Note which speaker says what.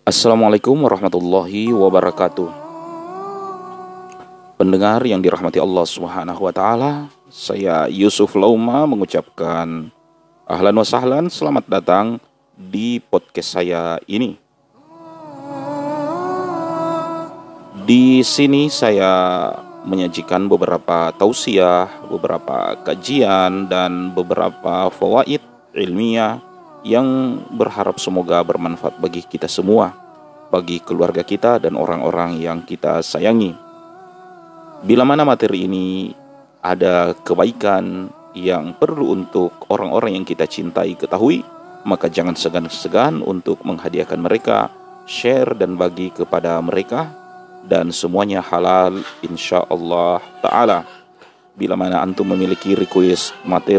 Speaker 1: Assalamualaikum warahmatullahi wabarakatuh. Pendengar yang dirahmati Allah Subhanahu wa taala, saya Yusuf Lauma mengucapkan ahlan wa sahlan, selamat datang di podcast saya ini. Di sini saya menyajikan beberapa tausiah, beberapa kajian dan beberapa fawaid ilmiah yang berharap semoga bermanfaat bagi kita semua, bagi keluarga kita dan orang-orang yang kita sayangi. Bila mana materi ini ada kebaikan yang perlu untuk orang-orang yang kita cintai ketahui, maka jangan segan-segan untuk menghadiahkan mereka, share dan bagi kepada mereka dan semuanya halal insya Allah Ta'ala bila mana antum memiliki request materi